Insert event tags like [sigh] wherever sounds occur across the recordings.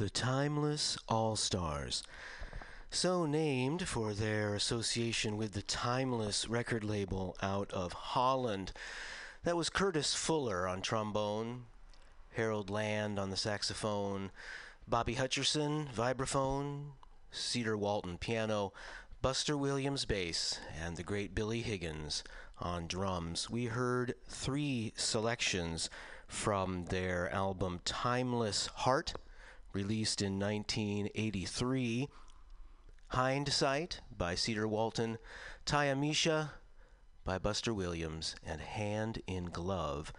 The Timeless All Stars. So named for their association with the Timeless record label out of Holland. That was Curtis Fuller on trombone, Harold Land on the saxophone, Bobby Hutcherson, vibraphone, Cedar Walton piano, Buster Williams bass, and the great Billy Higgins on drums. We heard three selections from their album Timeless Heart released in 1983. Hindsight by Cedar Walton, Tyamisha by Buster Williams, and Hand in Glove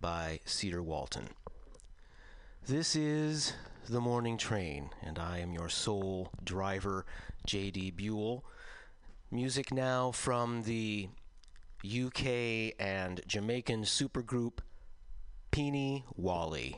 by Cedar Walton. This is The Morning Train, and I am your sole driver, J.D. Buell. Music now from the UK and Jamaican supergroup Peeni Waali.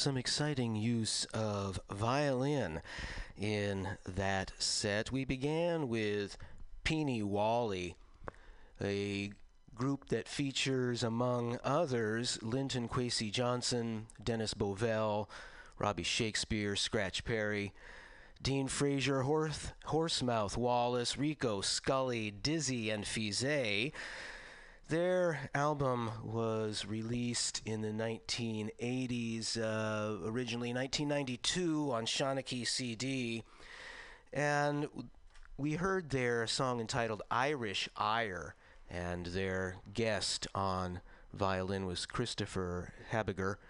Some exciting use of violin in that set. We began with Peeni Waali, a group that features, among others, Linton Kwesi Johnson, Dennis Bovell, Robbie Shakespeare, Scratch Perry, Dean Fraser, Horth, Horsemouth Wallace, Rico Scully, Dizzy, and Fizet. Their album was released in the 1980s, uh, originally 1992 on Shanachie CD. And we heard their song entitled Irish Ire, and their guest on violin was Christopher Habiger.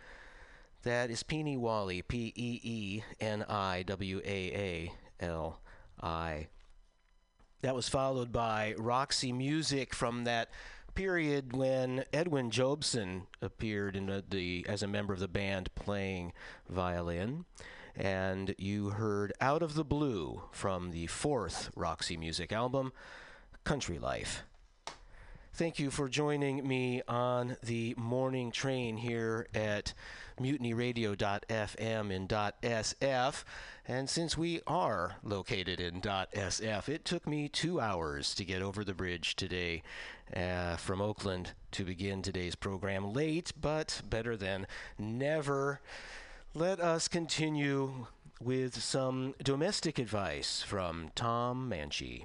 That is Peeni Waali, P E E N I W A A L I. That was followed by Roxy Music from that period when Edwin Jobson appeared in the, the, as a member of the band playing violin. And you heard Out of the Blue from the fourth Roxy Music album, Country Life. Thank you for joining me on the morning train here at mutinyradio.fm and .sf. And since we are located in .sf, it took me two hours to get over the bridge today uh, from Oakland to begin today's program. Late, but better than never. Let us continue with some domestic advice from Tom Manchi.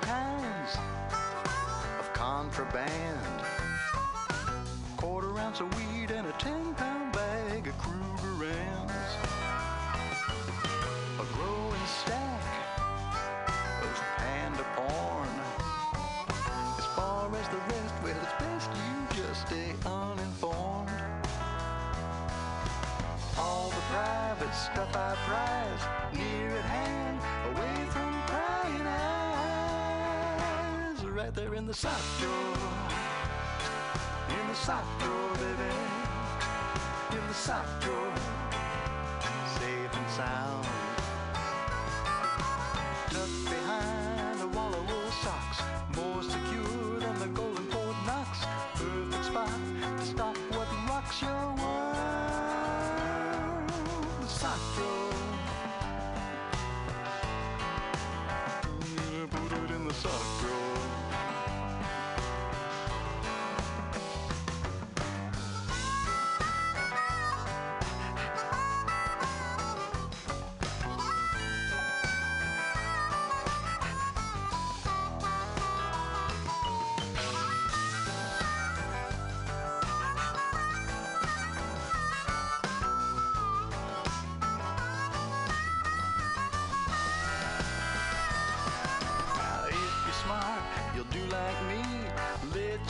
band. Quarter ounce of weed and a ten pound bag of Krugerrands. A growing stack of panda porn. As far as the rest, well, it's best you just stay uninformed. All the private stuff I prize near at hand, away from prying eyes sock drawer, in the sock drawer, baby, in the sock drawer, safe and sound.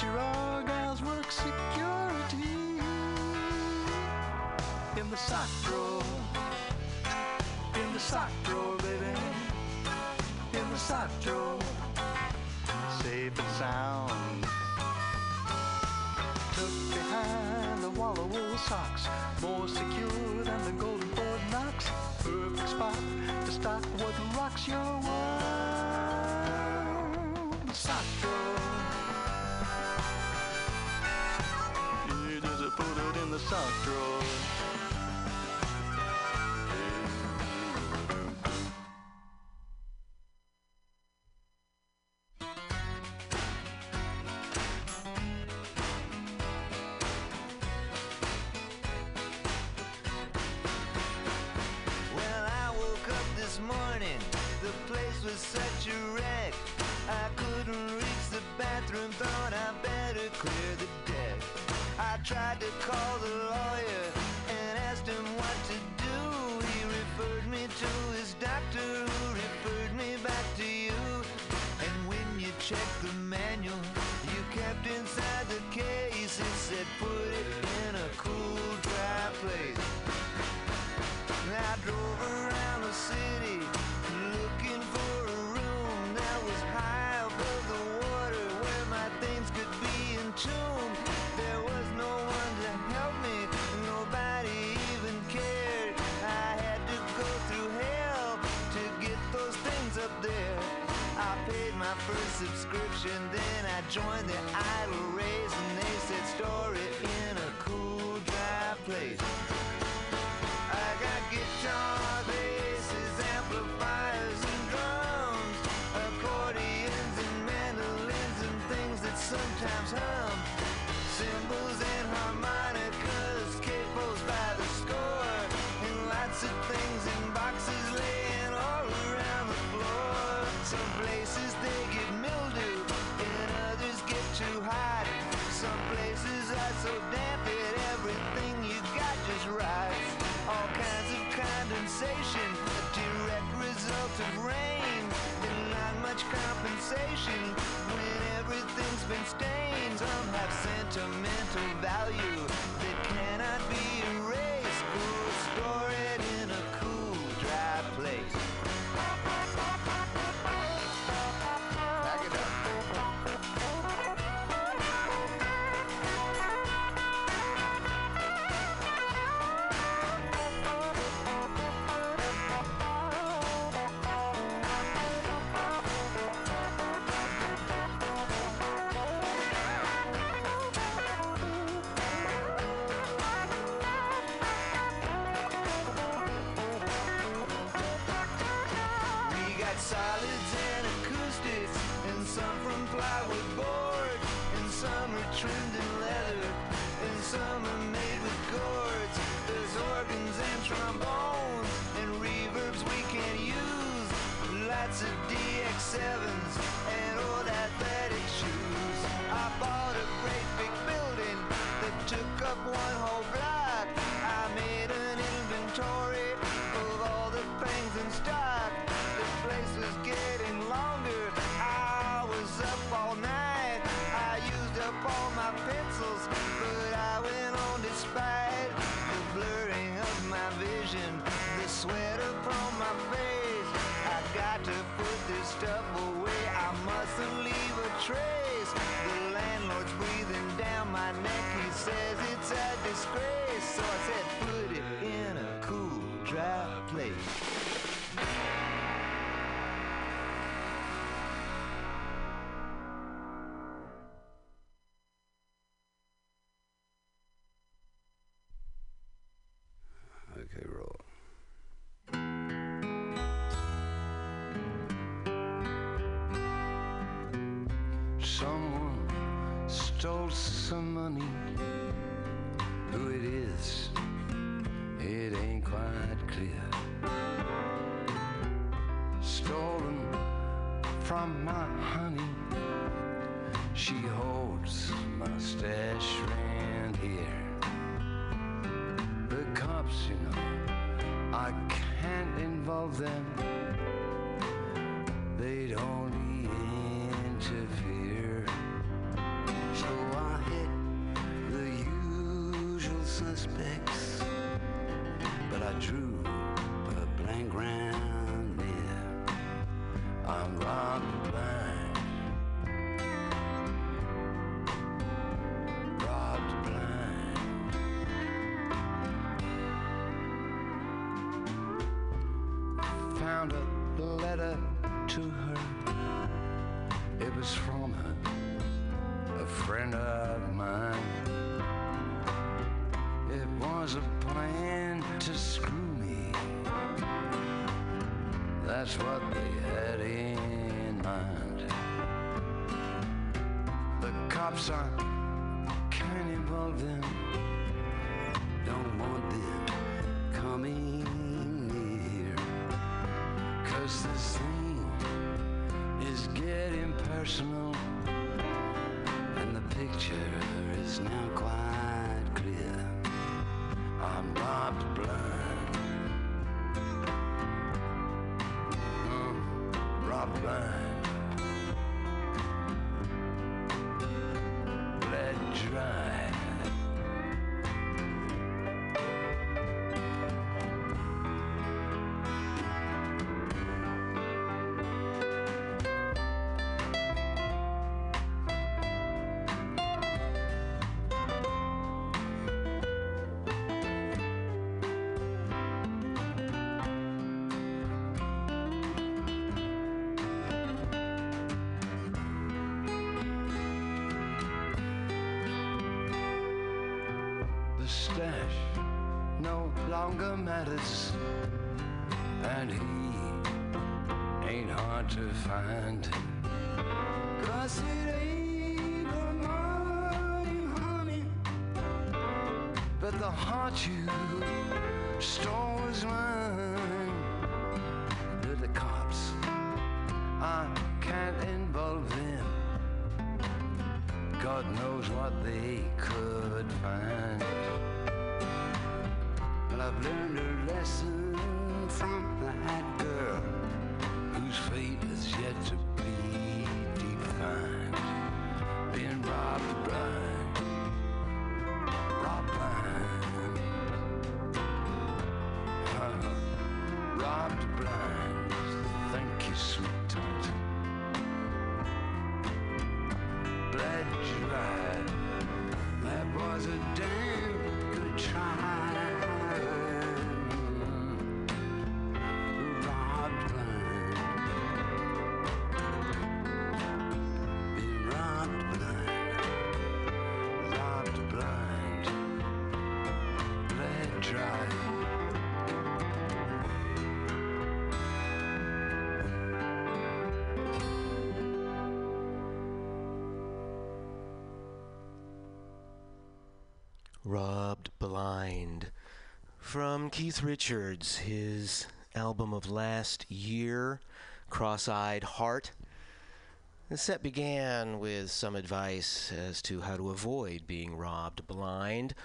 Your organs work security in the sock drawer. In the sock drawer, baby. In the sock drawer. Safe and sound. done. my first subscription. Then I joined the Idol race, and they said stories. sensation, a direct result of rain, and not much compensation when everything's been stained. Some have sentimental value that cannot be erased. Cool, store it in a cool, dry place. some money. Who it is, it ain't quite clear. Stolen from my honey, she holds my stash around here. The cops, you know, I can't involve them. the specs, but I drew a blank round mirror. I'm robbed blind. Robbed blind. Found a letter to her. It was from her, a friend of mine was a plan to screw me. That's what they had in mind. The cops are kind of involved them. Don't want them coming near. Cause this thing is getting personal. And the picture is now quite. Blind. Longer matters, and he ain't hard to find. Cause it ain't the money, honey, but the heart you stole is mine. The cops, I can't involve them. God knows what they could learned a lesson from that girl From Keith Richards, his album of last year, Cross Eyed Heart. The set began with some advice as to how to avoid being robbed blind.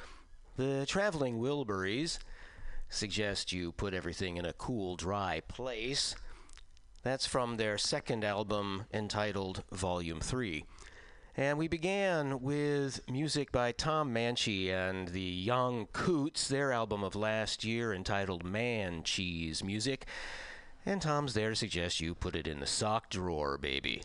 The Traveling Wilburys suggest you put everything in a cool, dry place. That's from their second album entitled Volume 3. And we began with music by Tom Manchi and the Young Coots, their album of last year entitled Man Cheese Music. And Tom's there to suggest you put it in the sock drawer, baby.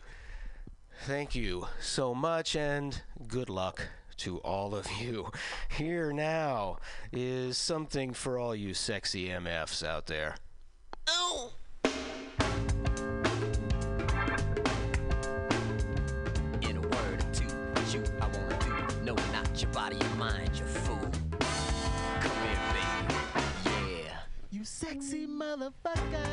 Thank you so much, and good luck to all of you. [laughs] Here now is something for all you sexy MFs out there. Oh! You I wanna do. No, not your body, your mind, you fool. Come here, baby. Yeah. You sexy motherfucker.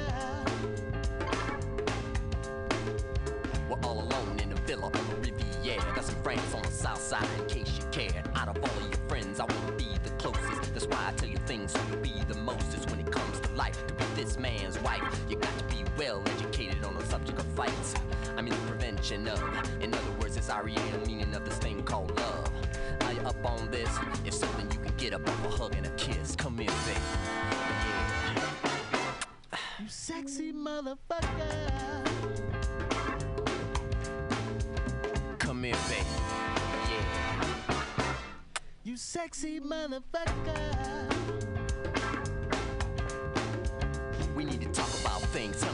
We're all alone in a villa on the Riviera. Got some friends on the south side in case you cared. Out of all of your friends, I wanna be the closest. That's why I tell you things so you'll be the mostest when it comes to life. To be this man's wife, you got to be well educated on the subject of fights. I mean the prevention of. In other words, it's REA, the meaning of this thing called love. Are you up on this? If so, then you can get up off a hug and a kiss. Come here, baby. Yeah. You sexy motherfucker. Come here, baby. Yeah. You sexy motherfucker. We need to talk about things. Tell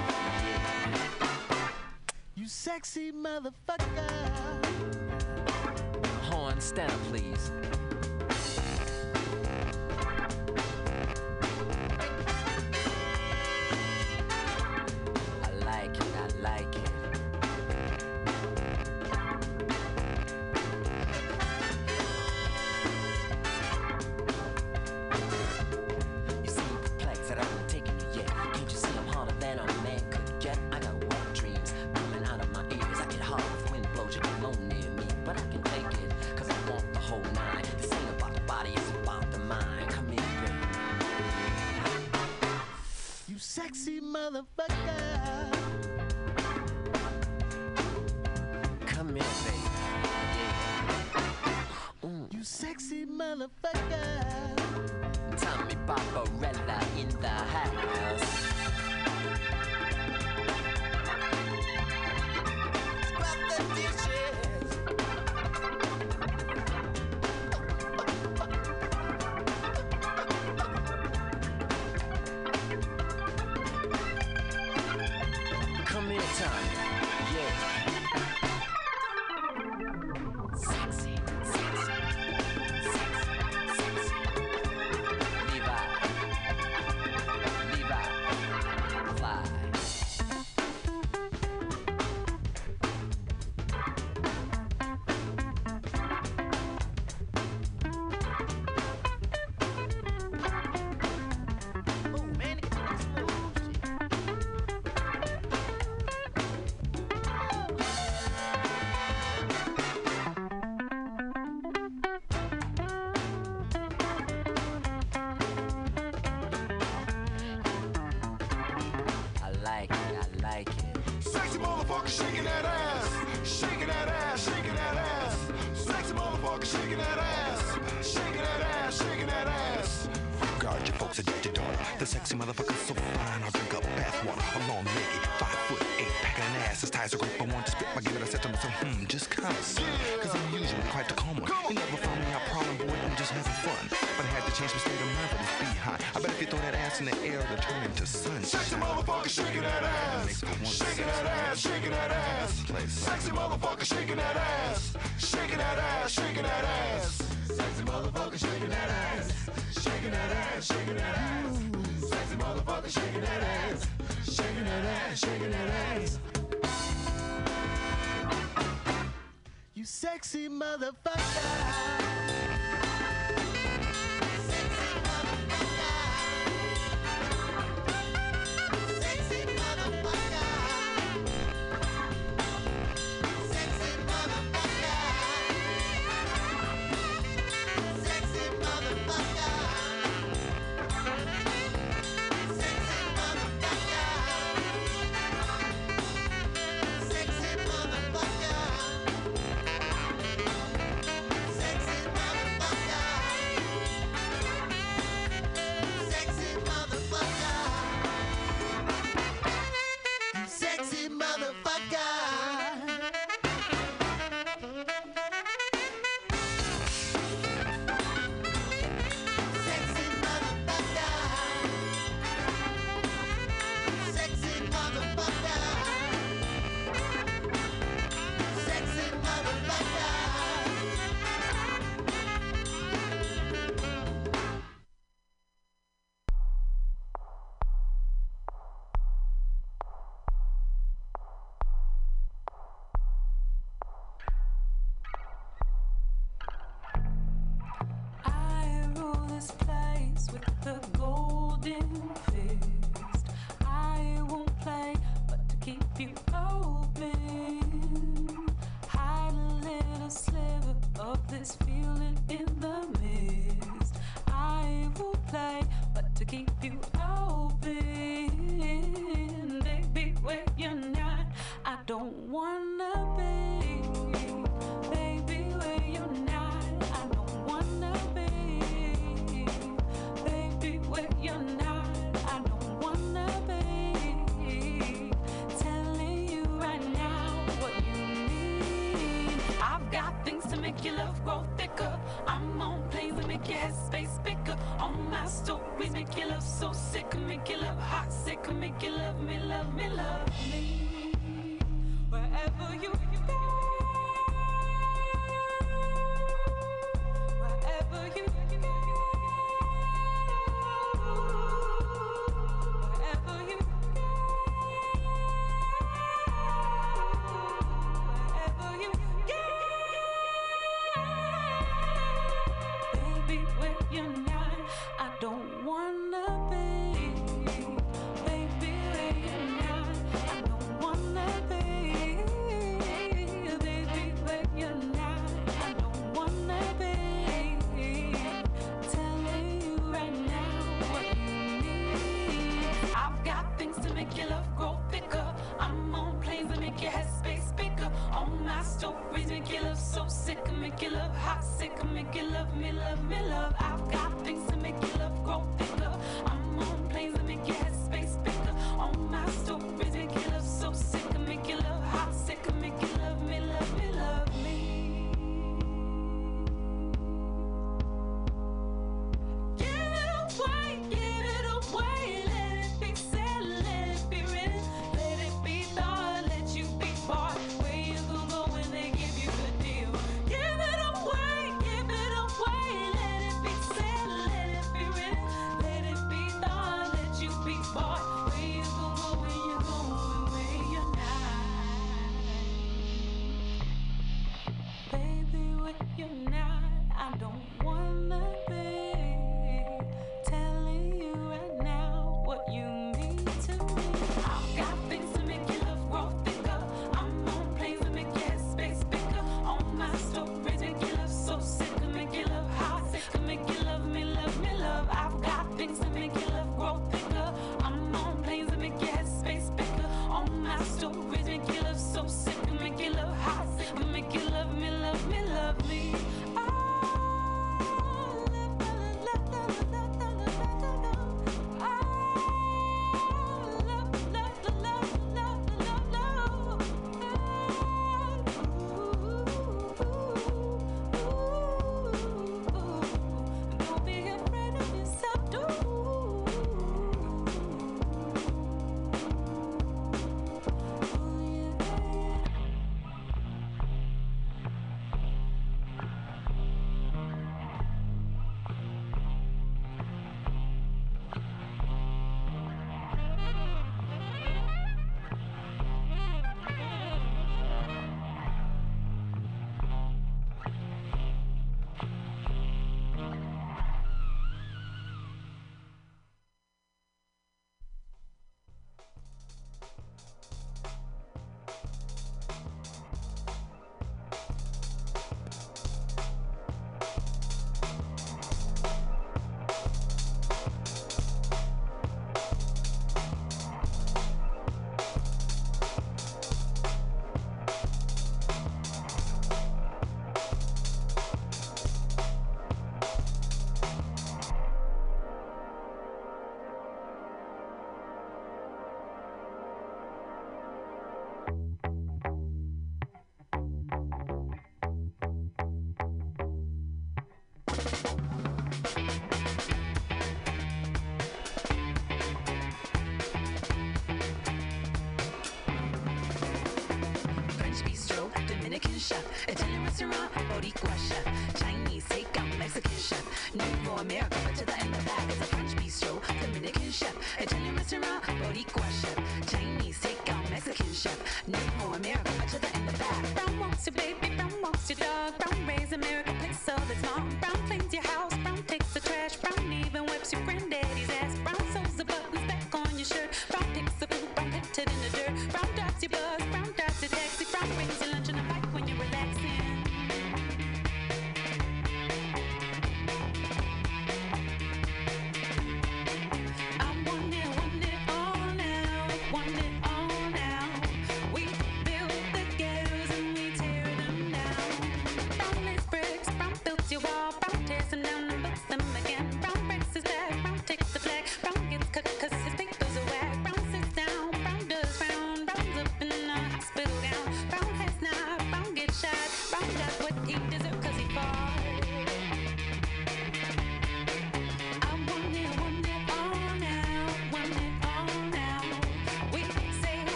sexy motherfucker. Horn, stand up, please. motherfucker. Come here, baby. Yeah. Mm. You sexy motherfucker. Tommy Barbarella in the house. fun. But I had to change my state of mind for this behind. I bet if you throw that ass in the air, it'll turn into sun. Sexy motherfucker shaking that ass. Shaking that ass, shaking that ass. Sexy motherfucker shaking that ass. Shaking that ass, shaking that ass. Sexy motherfucker shaking that ass. Shaking that ass, shaking that ass. Sexy motherfucker shaking that ass. Shaking that ass, shaking that ass. You sexy motherfucker.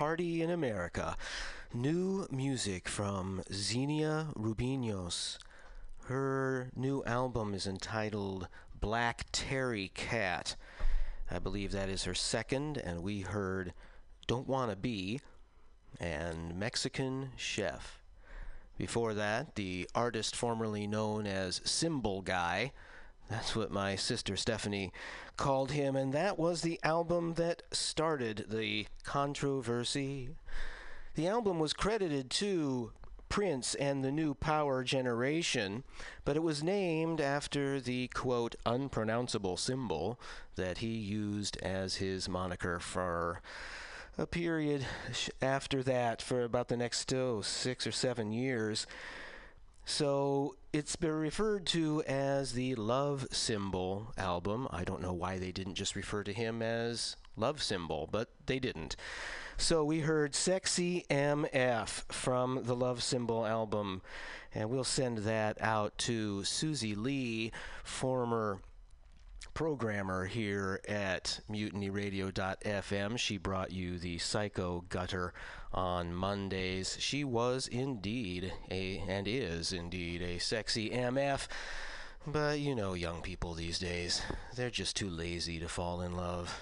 Party in America. New music from Xenia Rubinos. Her new album is entitled Black Terry Cat. I believe that is her second, and we heard Don't Wanna Be and Mexican Chef. Before that, the artist formerly known as Symbol Guy. That's what my sister Stephanie called him, and that was the album that started the controversy. The album was credited to Prince and the New Power Generation, but it was named after the quote unpronounceable symbol that he used as his moniker for a period after that for about the next oh, six or seven years. So it's been referred to as the Love Symbol album. I don't know why they didn't just refer to him as Love Symbol, but they didn't. So we heard Sexy MF from the Love Symbol album, and we'll send that out to Susie Lee, former programmer here at mutinyradio.fm. She brought you the Psycho Gutter on Mondays. She was indeed a and is indeed a sexy MF. But you know young people these days, they're just too lazy to fall in love.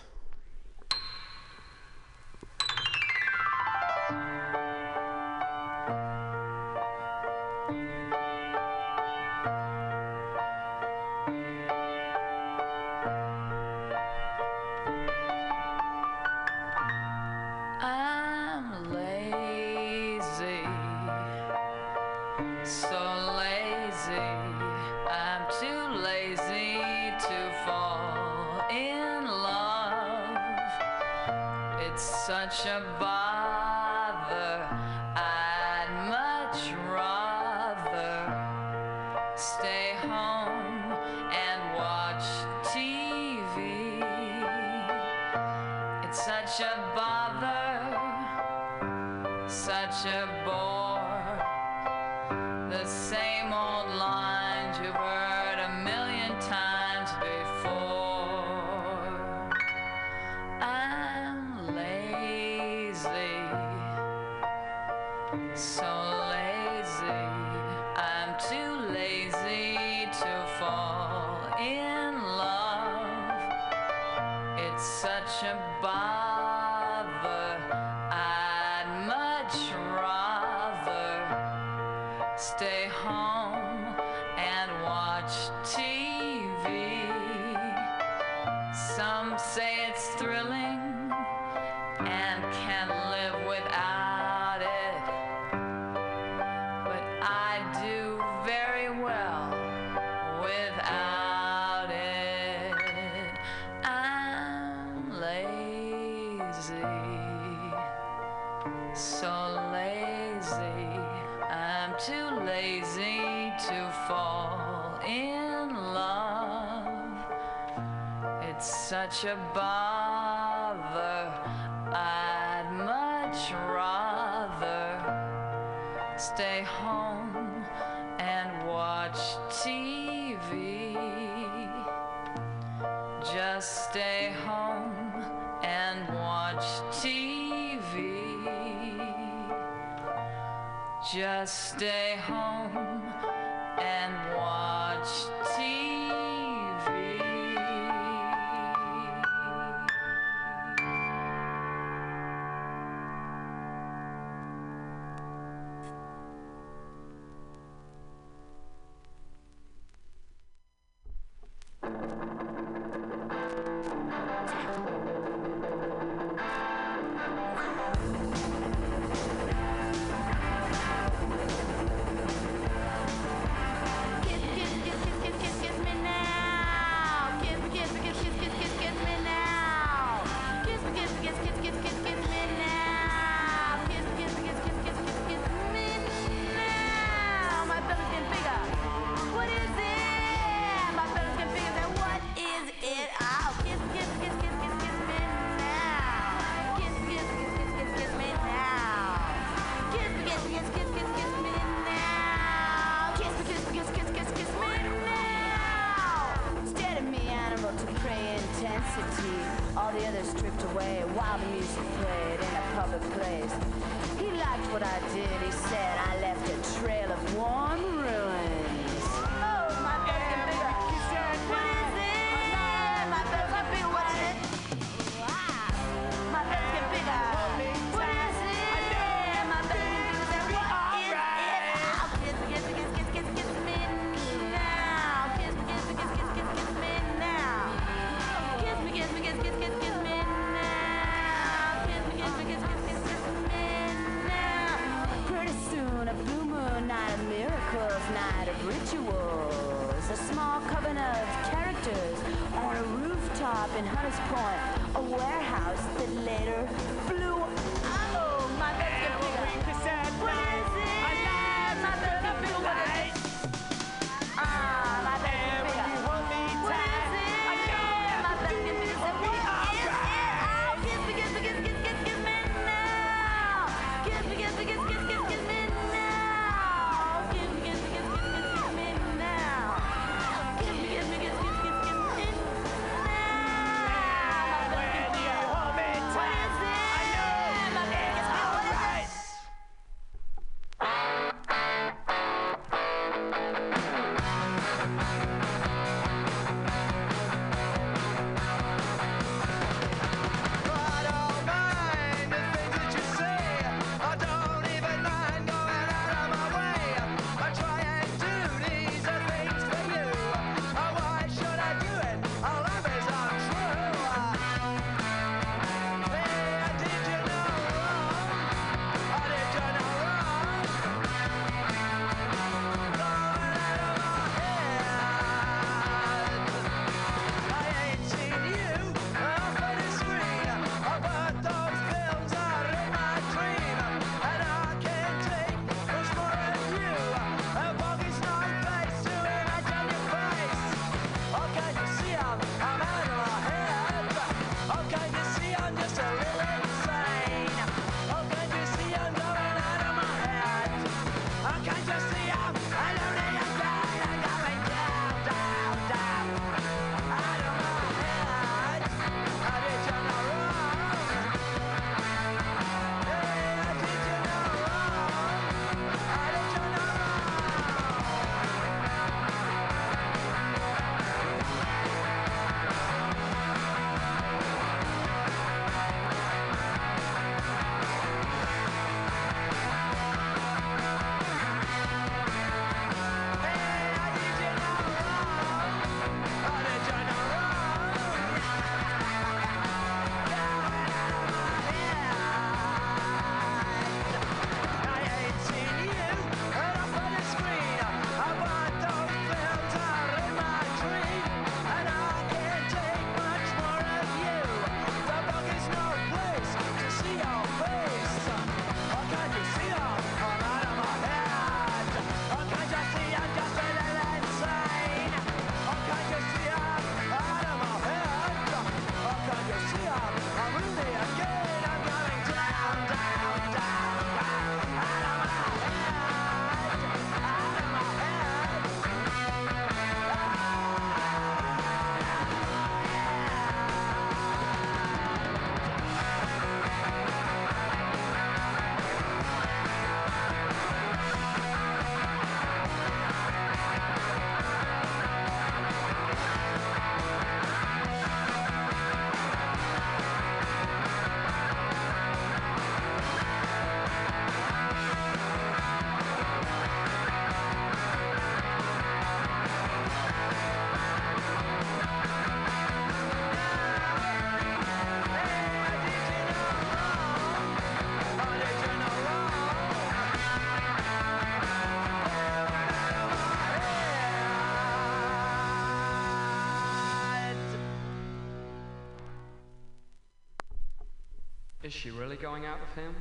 Is she really going out with him?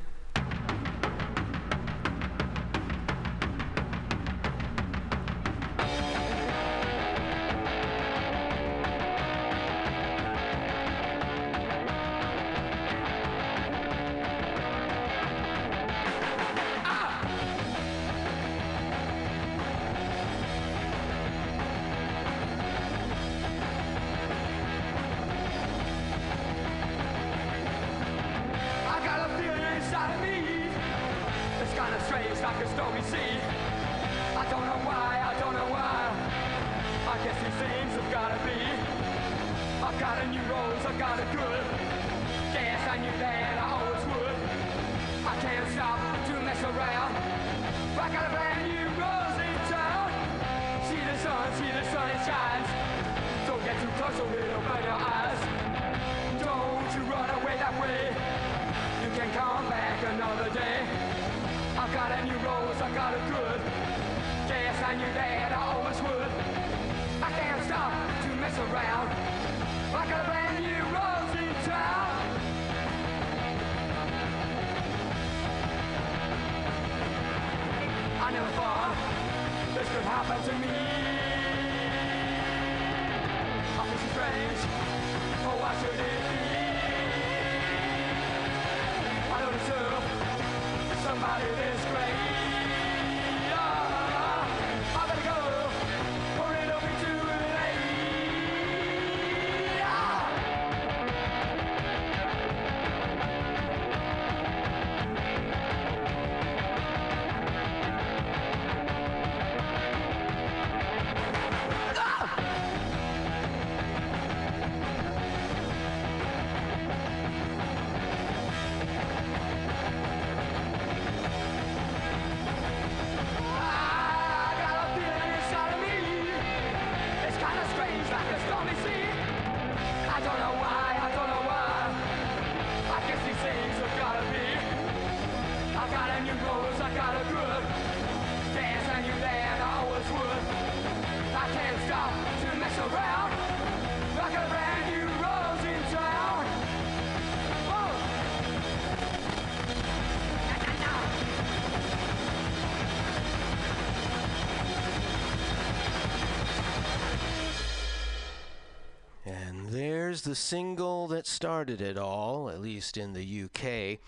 The single that started it all, at least in the UK.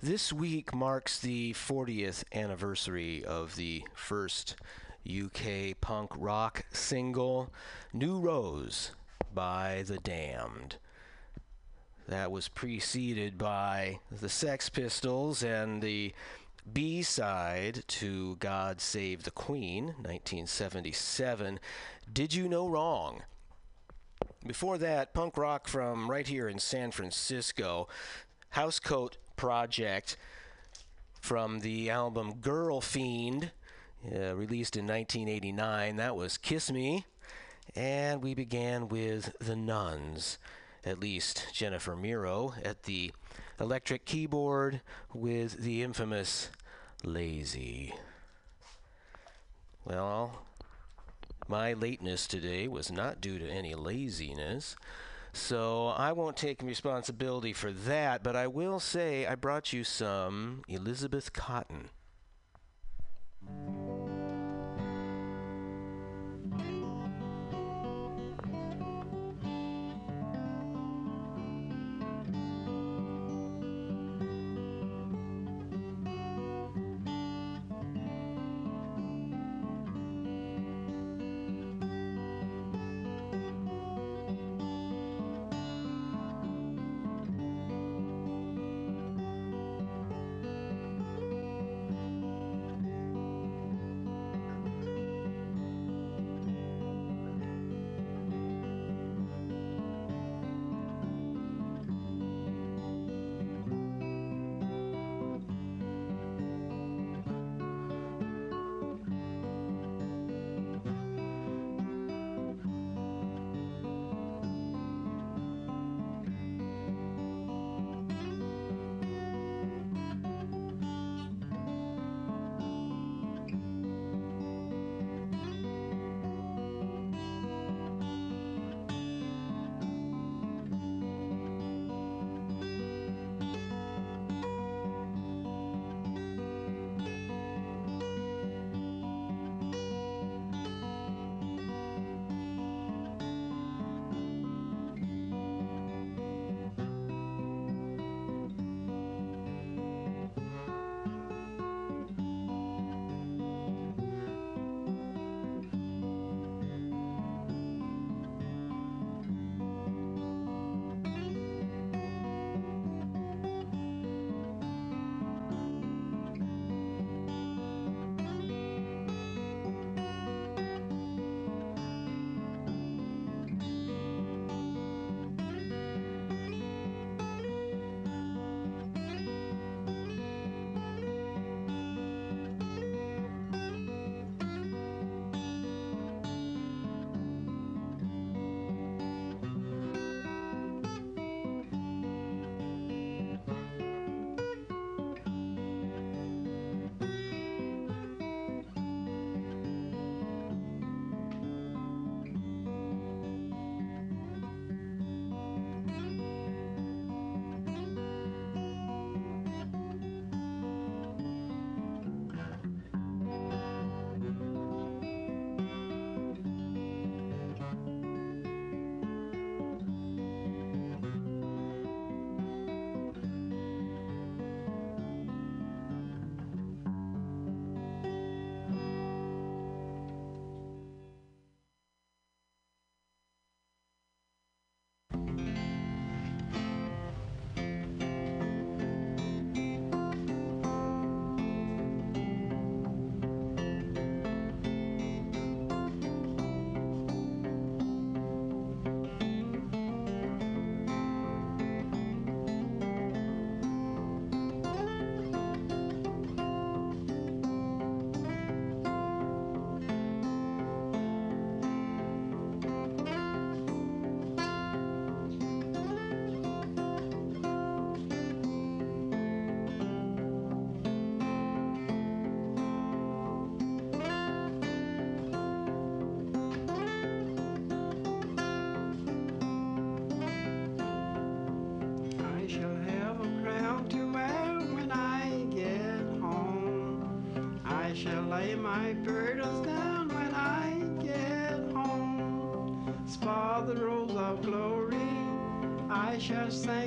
This week marks the 40th anniversary of the first UK punk rock single, New Rose by The Damned. That was preceded by the Sex Pistols and the B side to God Save the Queen, 1977. Did You No Wrong? Before that, punk rock from right here in San Francisco, Housecoat Project from the album Girl Fiend, uh, released in 1989. That was Kiss Me. And we began with The Nuns, at least Jennifer Miro at the electric keyboard with the infamous Lazy. Well, my lateness today was not due to any laziness, so I won't take responsibility for that, but I will say I brought you some Elizabeth Cotten. I shall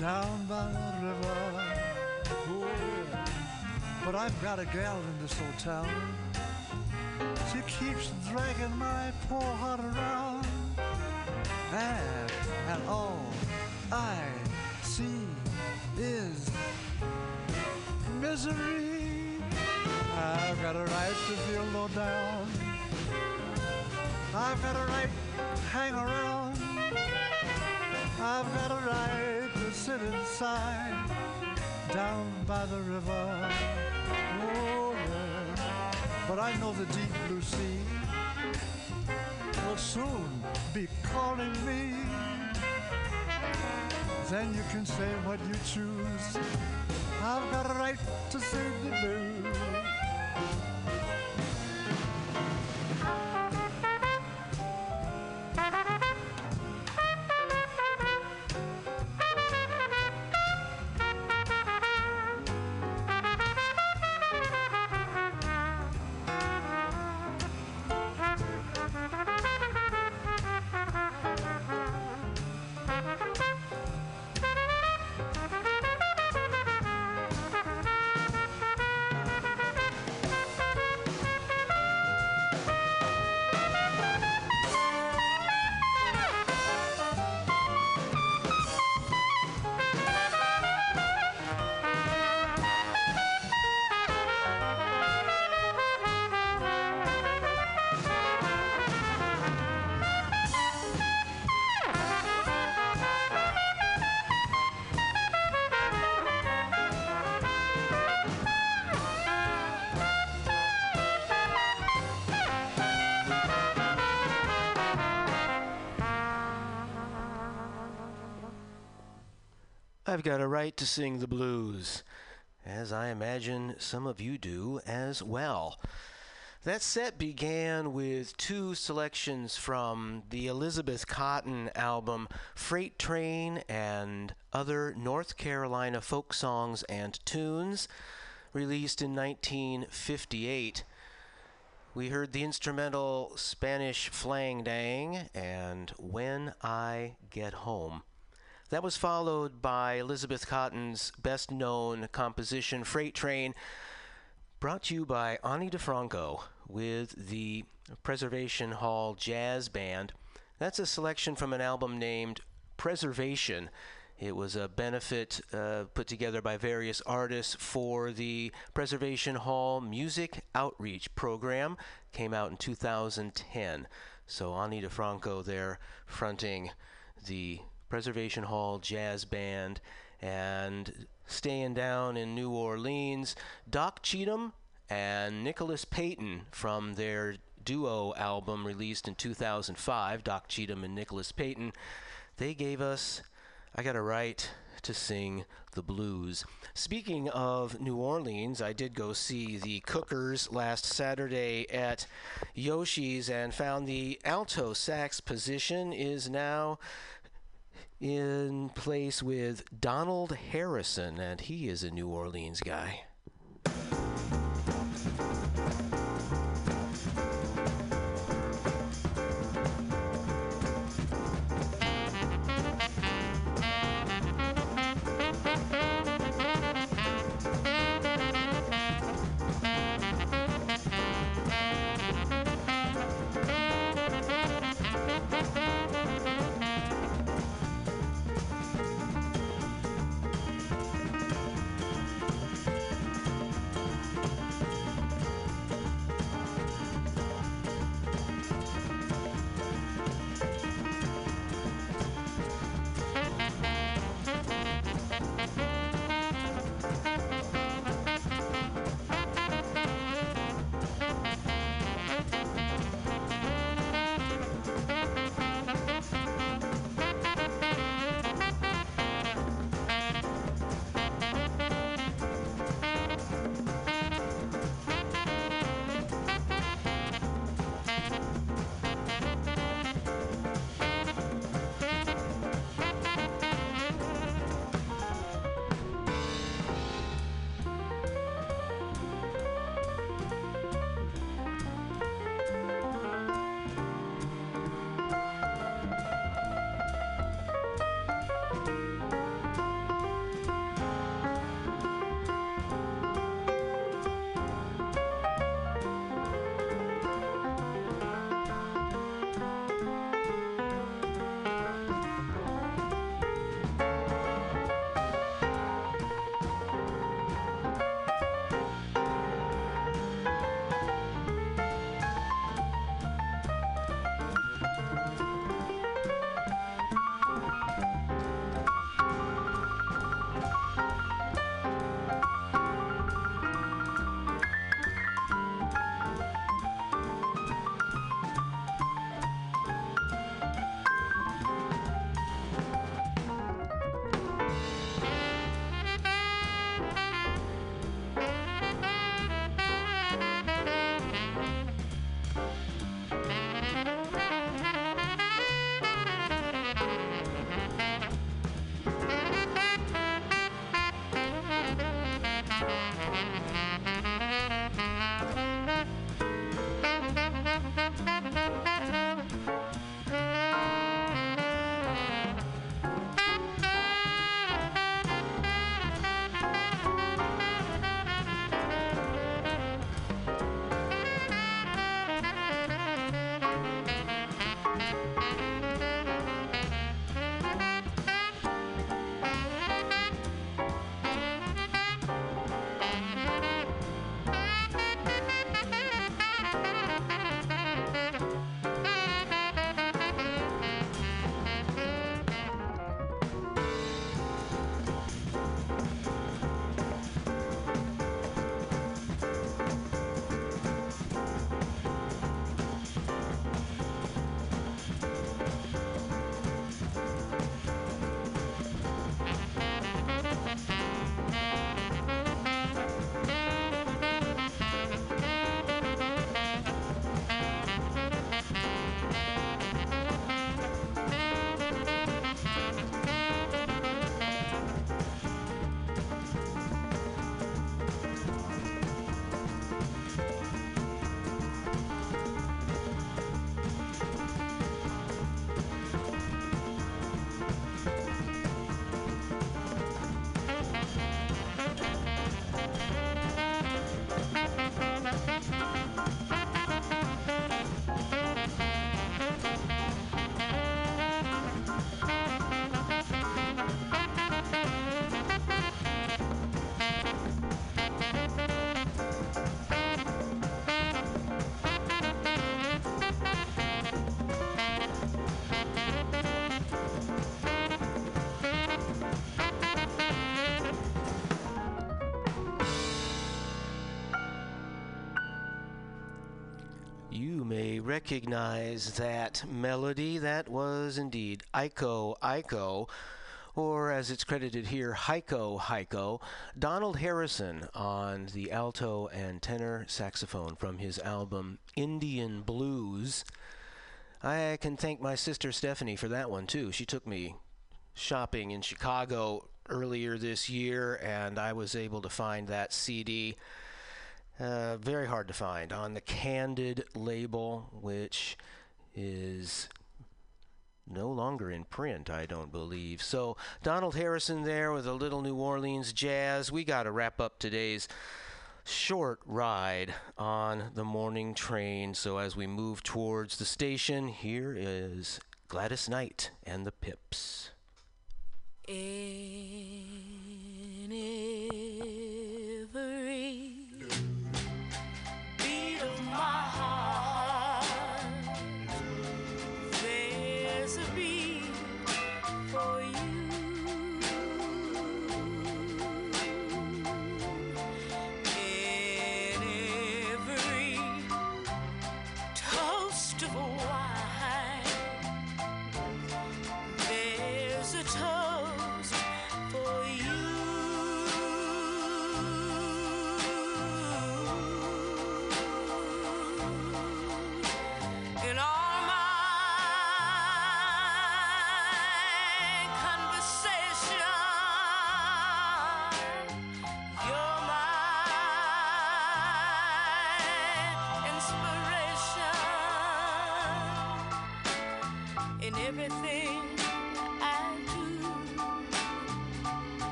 down by the river. Oh, yeah. But I've got a gal in this town. She keeps dragging my poor heart around. And, and all I see is misery. I've got a right to feel low down. I've got a right I know the deep blue sea will soon be calling me. Then you can say what you choose. I've got a right to sing the blues. I've got a right to sing the blues, as I imagine some of you do as well. That set began with two selections from the Elizabeth Cotten album Freight Train and Other North Carolina Folk Songs and Tunes, released in 1958. We heard the instrumental Spanish Flang Dang and When I Get Home. That was followed by Elizabeth Cotten's best known composition, Freight Train, brought to you by Ani DiFranco with the Preservation Hall Jazz Band. That's a selection from an album named Preservation. It was a benefit uh, put together by various artists for the Preservation Hall Music Outreach Program. Came out in 2010. So Ani DiFranco there fronting the Preservation Hall Jazz Band and staying down in New Orleans. Doc Cheatham and Nicholas Payton from their duo album released in 2005, Doc Cheatham and Nicholas Payton, they gave us I Got a Right to Sing the Blues. Speaking of New Orleans, I did go see the Cookers last Saturday at Yoshi's and found the alto sax position is now in place with Donald Harrison, and he is a New Orleans guy. Recognize that melody. That was indeed Iko Iko, or as it's credited here, Heiko Heiko. Donald Harrison on the alto and tenor saxophone from his album Indian Blues. I can thank my sister Stephanie for that one too. She took me shopping in Chicago earlier this year, and I was able to find that CD. Uh, very hard to find on the Candid label, which is no longer in print, I don't believe. So, Donald Harrison there with a little New Orleans jazz. We got to wrap up today's short ride on the morning train. So, as we move towards the station, here is Gladys Knight and the Pips. In every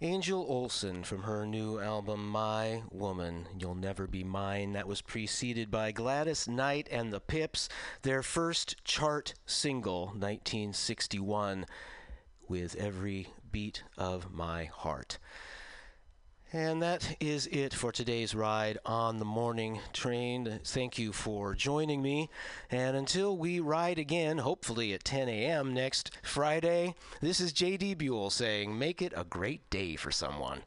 Angel Olsen from her new album My Woman, You'll Never Be Mine. That was preceded by Gladys Knight and the Pips, their first chart single, 1961, with Every Beat of My Heart. And that is it for today's ride on the morning train. Thank you for joining me. And until we ride again, hopefully at 10 a.m. next Friday, this is JD Buell saying, make it a great day for someone.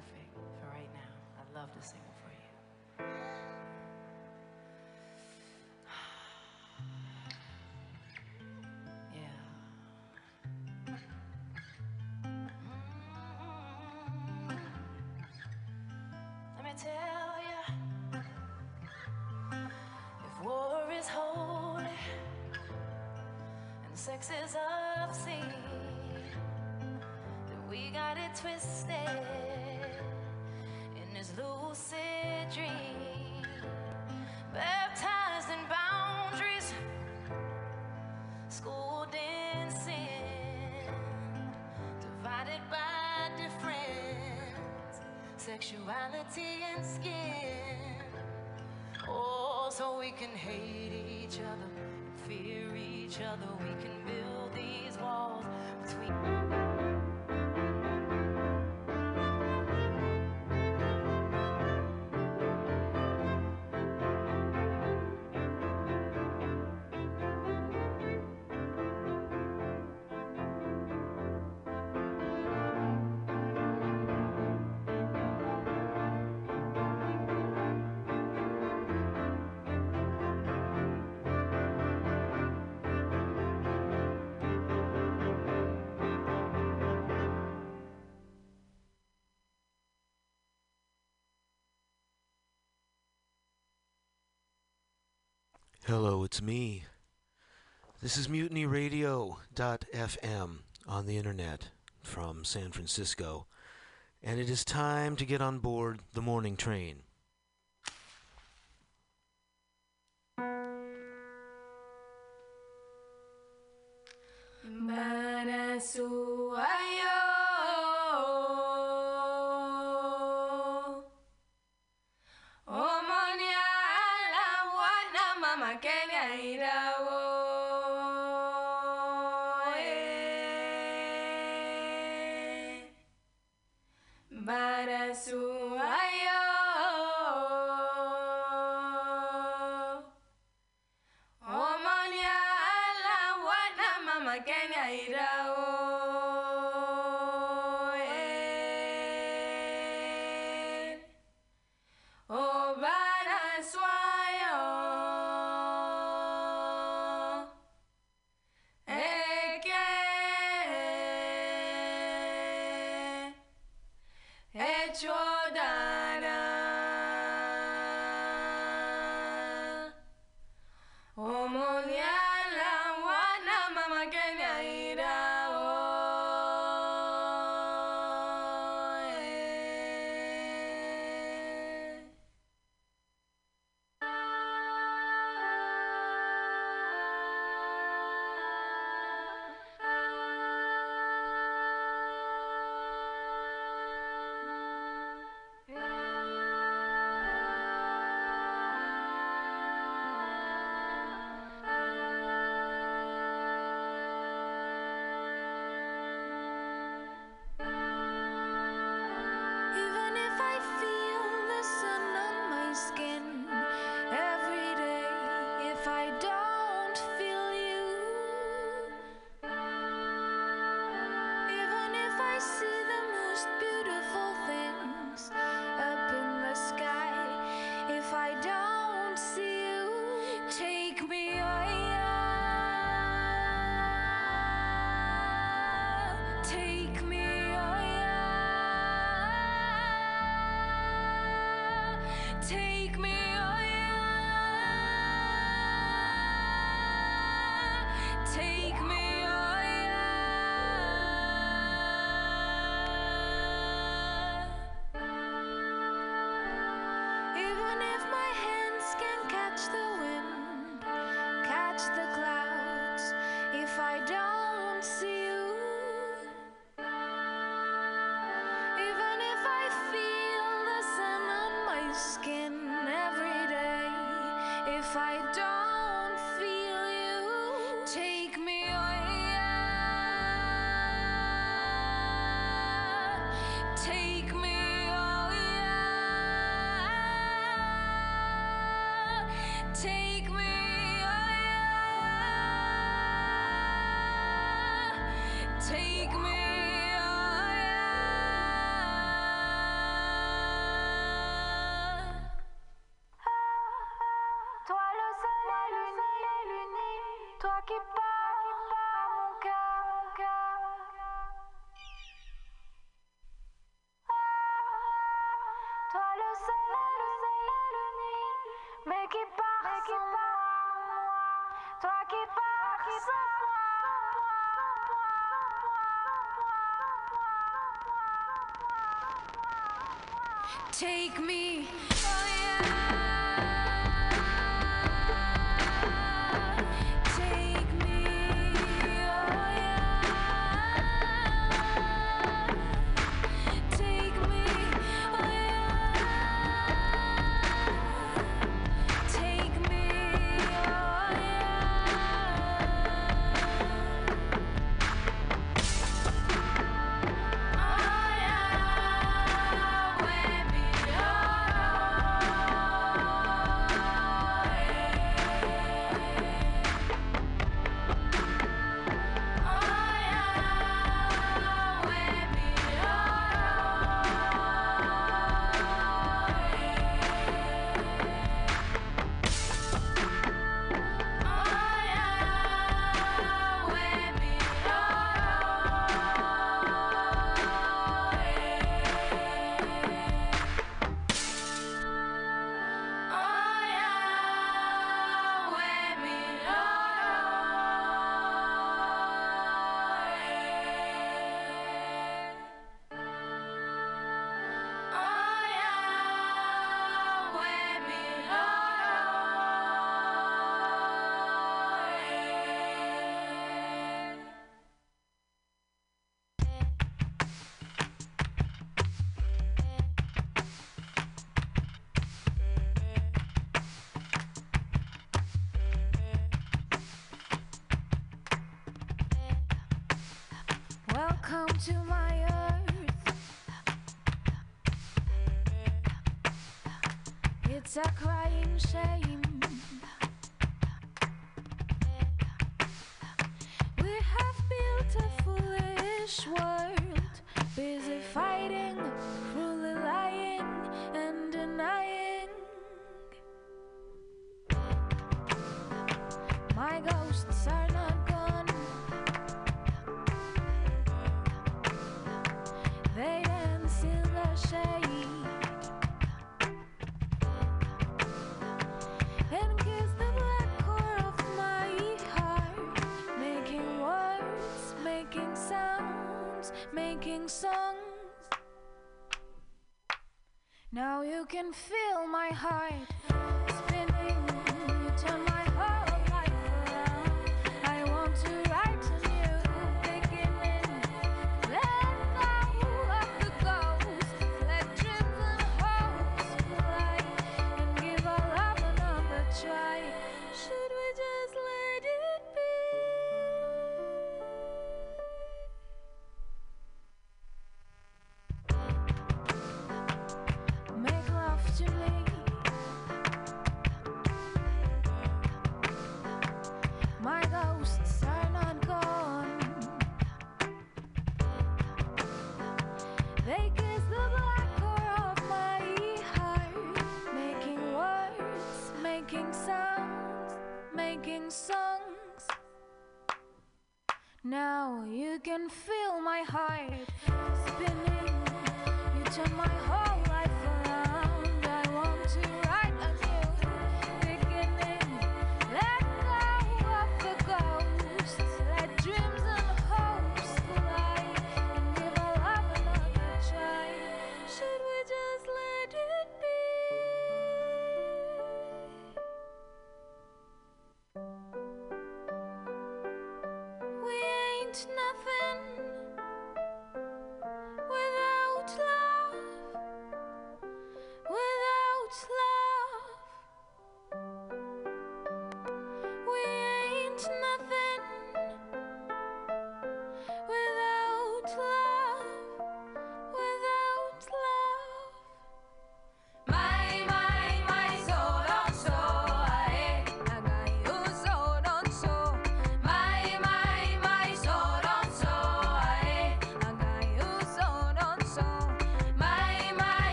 Perfect for right now. I'd love to sing it for you. Sex is obscene, we got it twisted Baptized in boundaries, in sin, divided by difference, sexuality and skin. Oh, so we can hate each other, fear each other. We can build these walls between. Hello, it's me. This is mutinyradio.fm on the internet from San Francisco, and it is time to get on board the morning train. Kenya, Iran. Take me. Crying shame can fill my heart.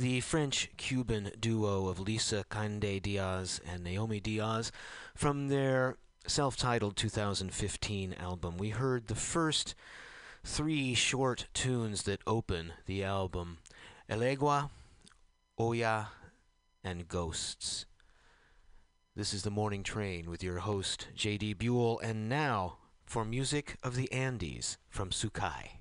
The French Cuban duo of Lisa-Kaindé Diaz and Naomi Diaz from their self titled 2015 album. We heard the first three short tunes that open the album Eleggua, Oya, and Ghosts. This is the morning train with your host, JD Buell, and now for music of the Andes from Sukay.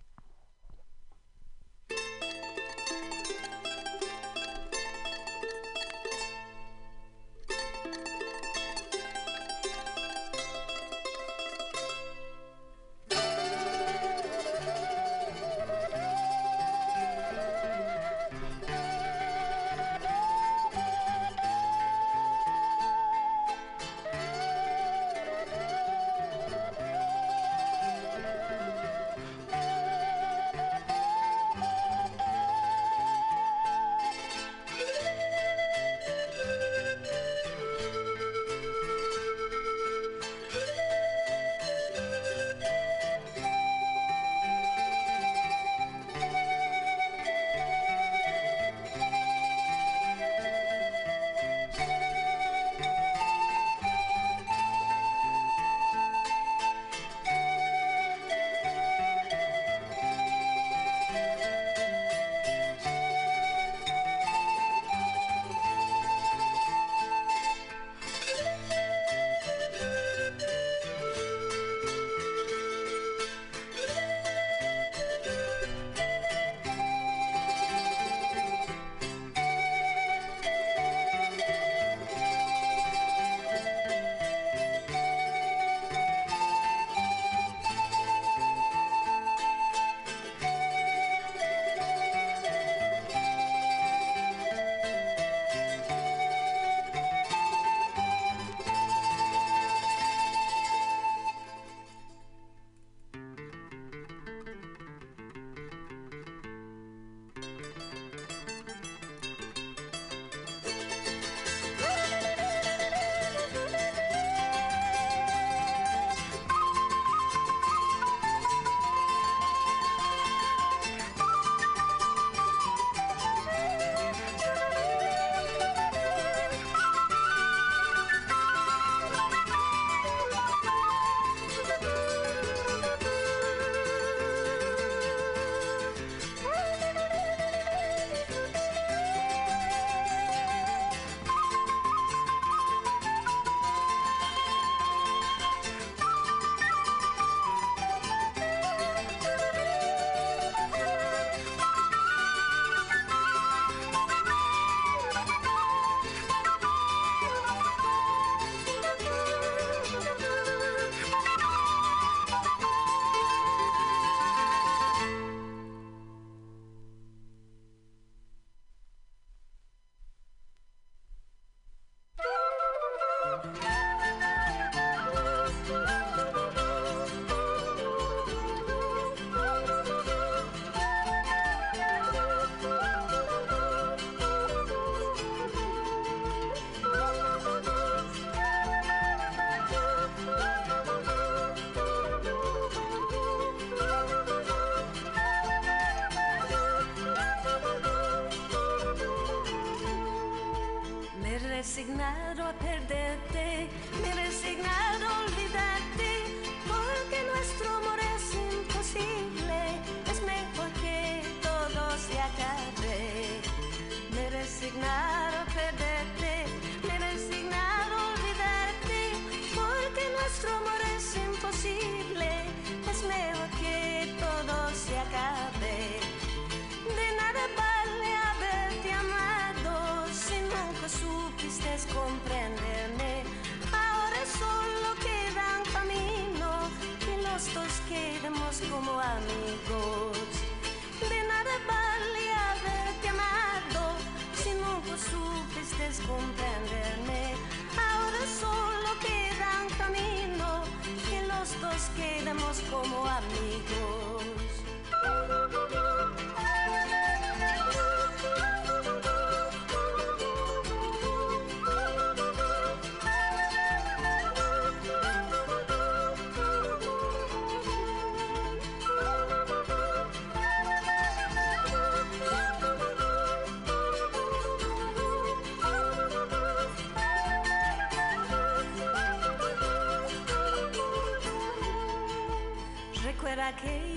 I came.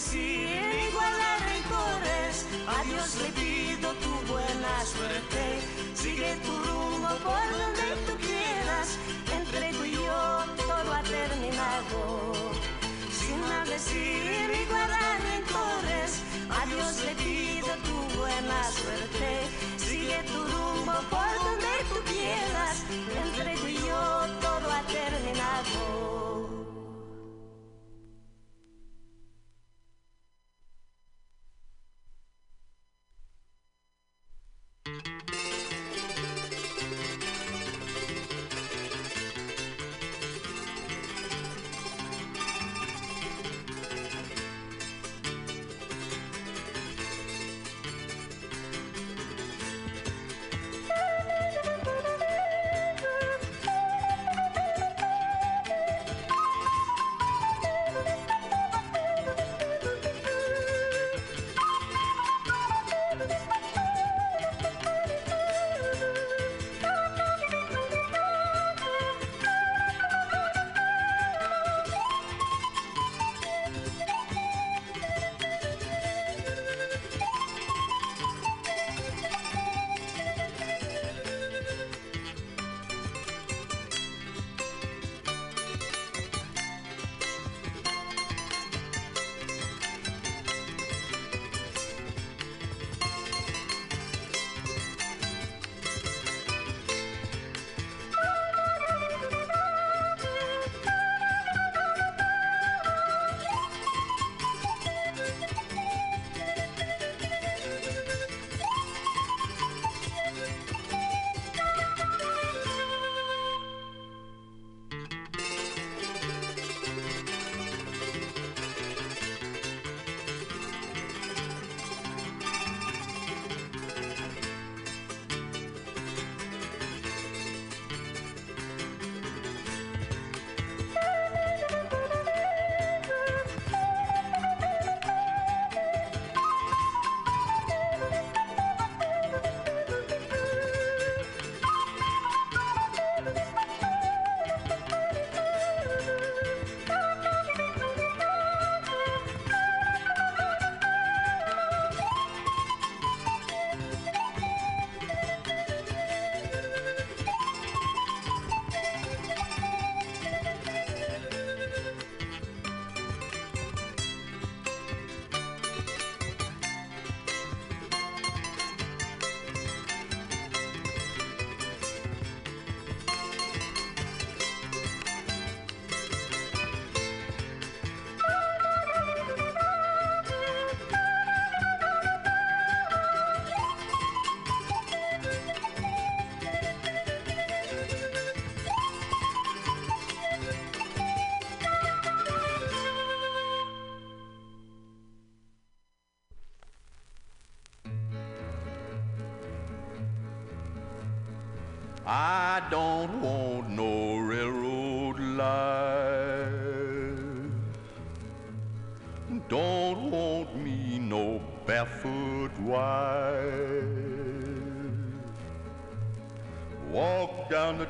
sin igualar rencores. A Dios le pido tu buena suerte. Sigue tu rumbo por donde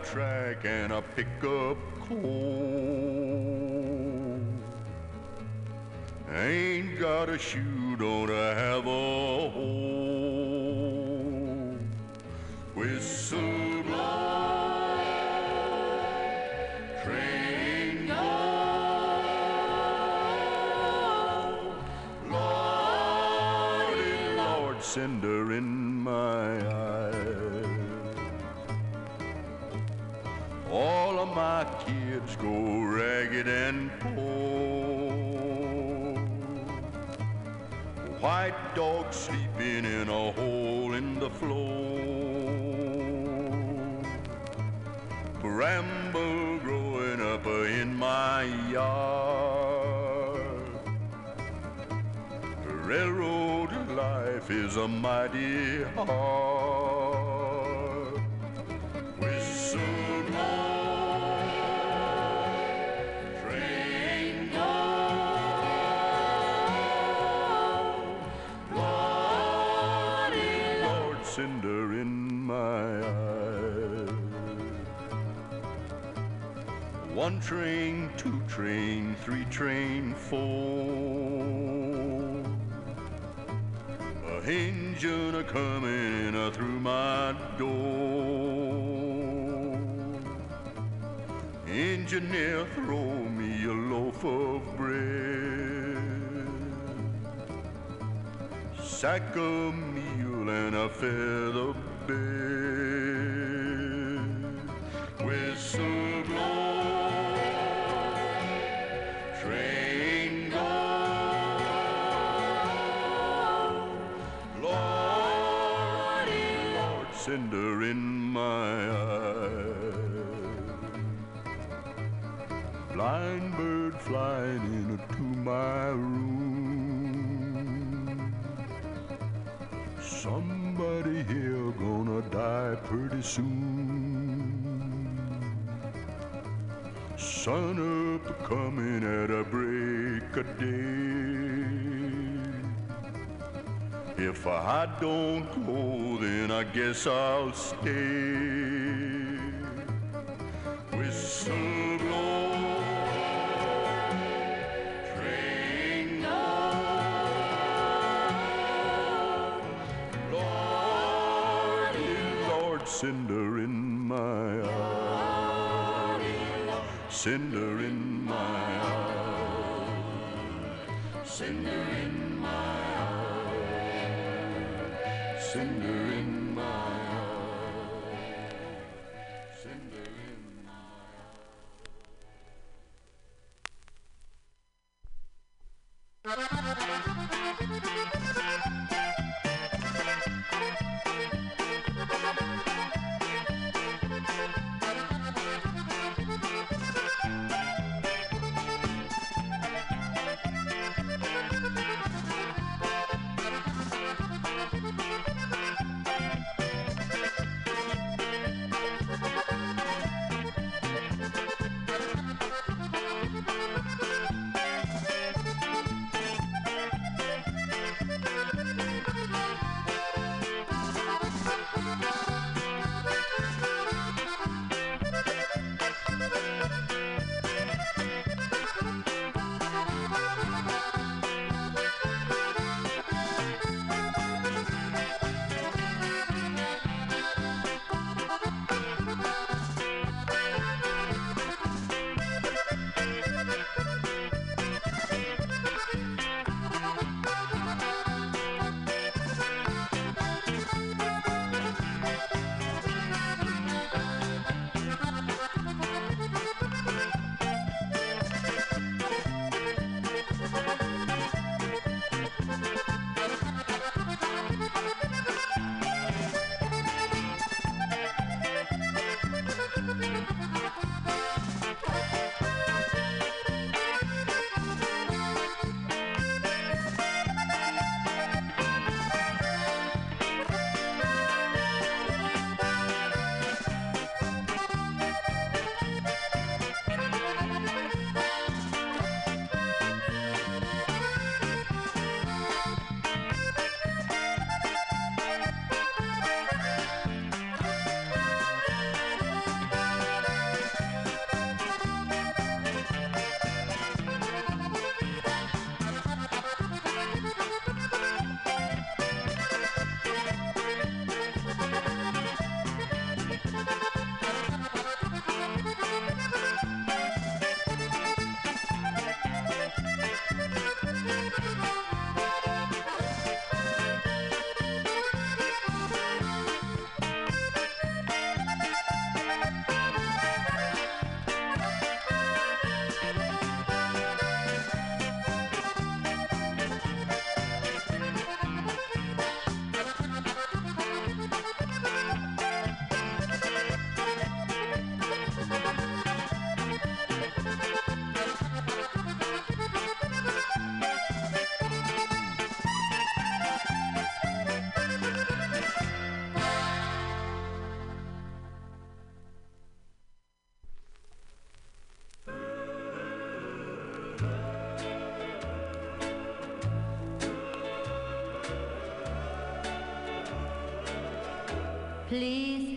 track and a pickup, up ain't got a shoe, don't I have a hole? Whistle blow, train. her in kids go ragged and poor. White dog sleeping in a hole in the floor. Bramble growing up in my yard. Railroad life is a mighty hard. Train, two train, three train, four. A engine a coming through my door. Engineer, throw me a loaf of bread, sack a meal and a feather pretty soon. Sun up coming at a break of day. If I don't go, then I guess I'll stay.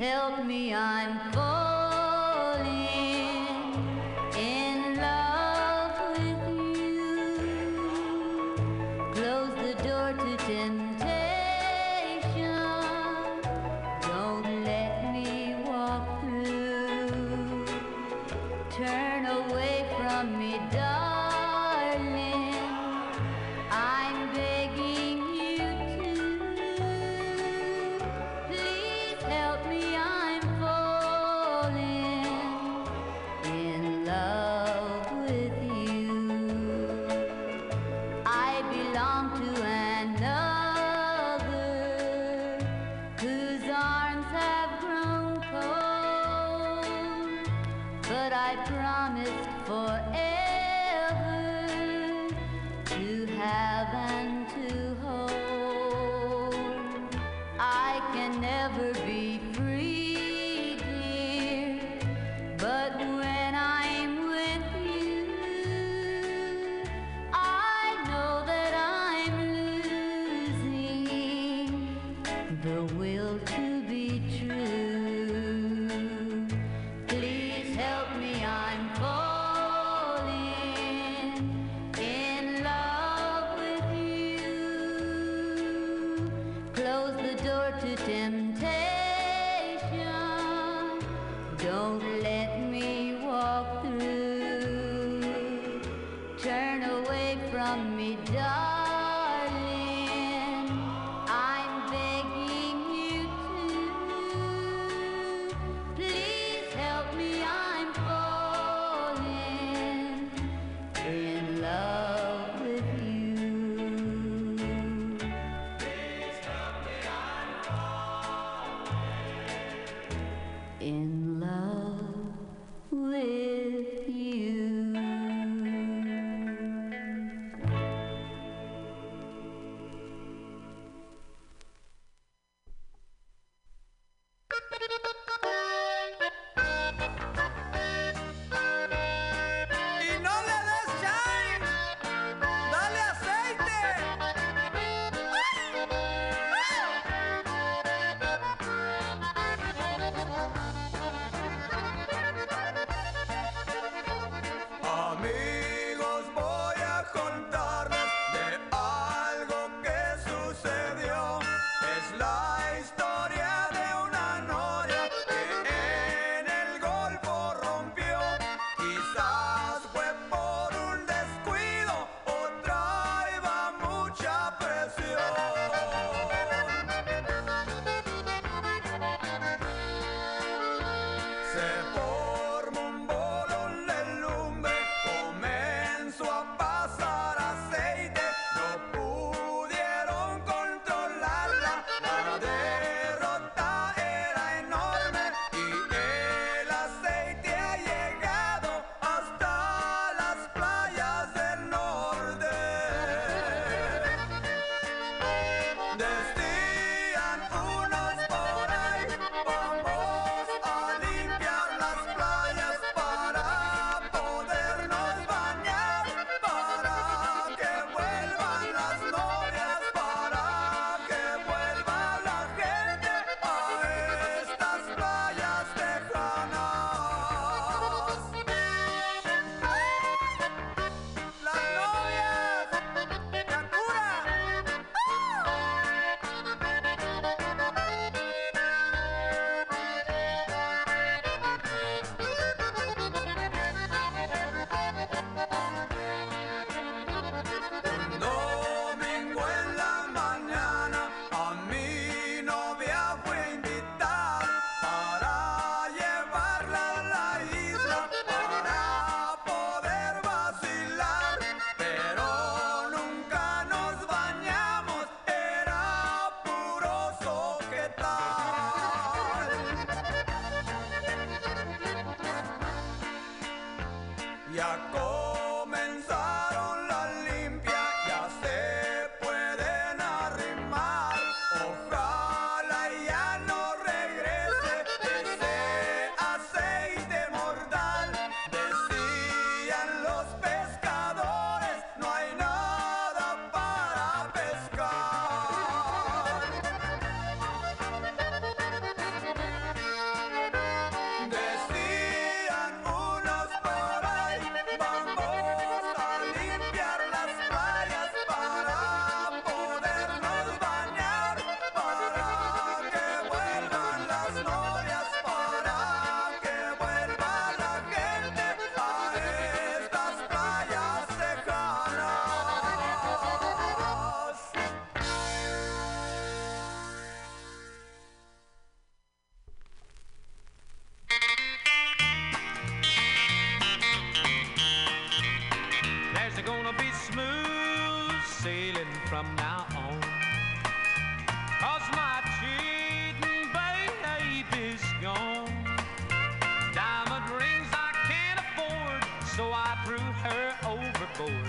Help me,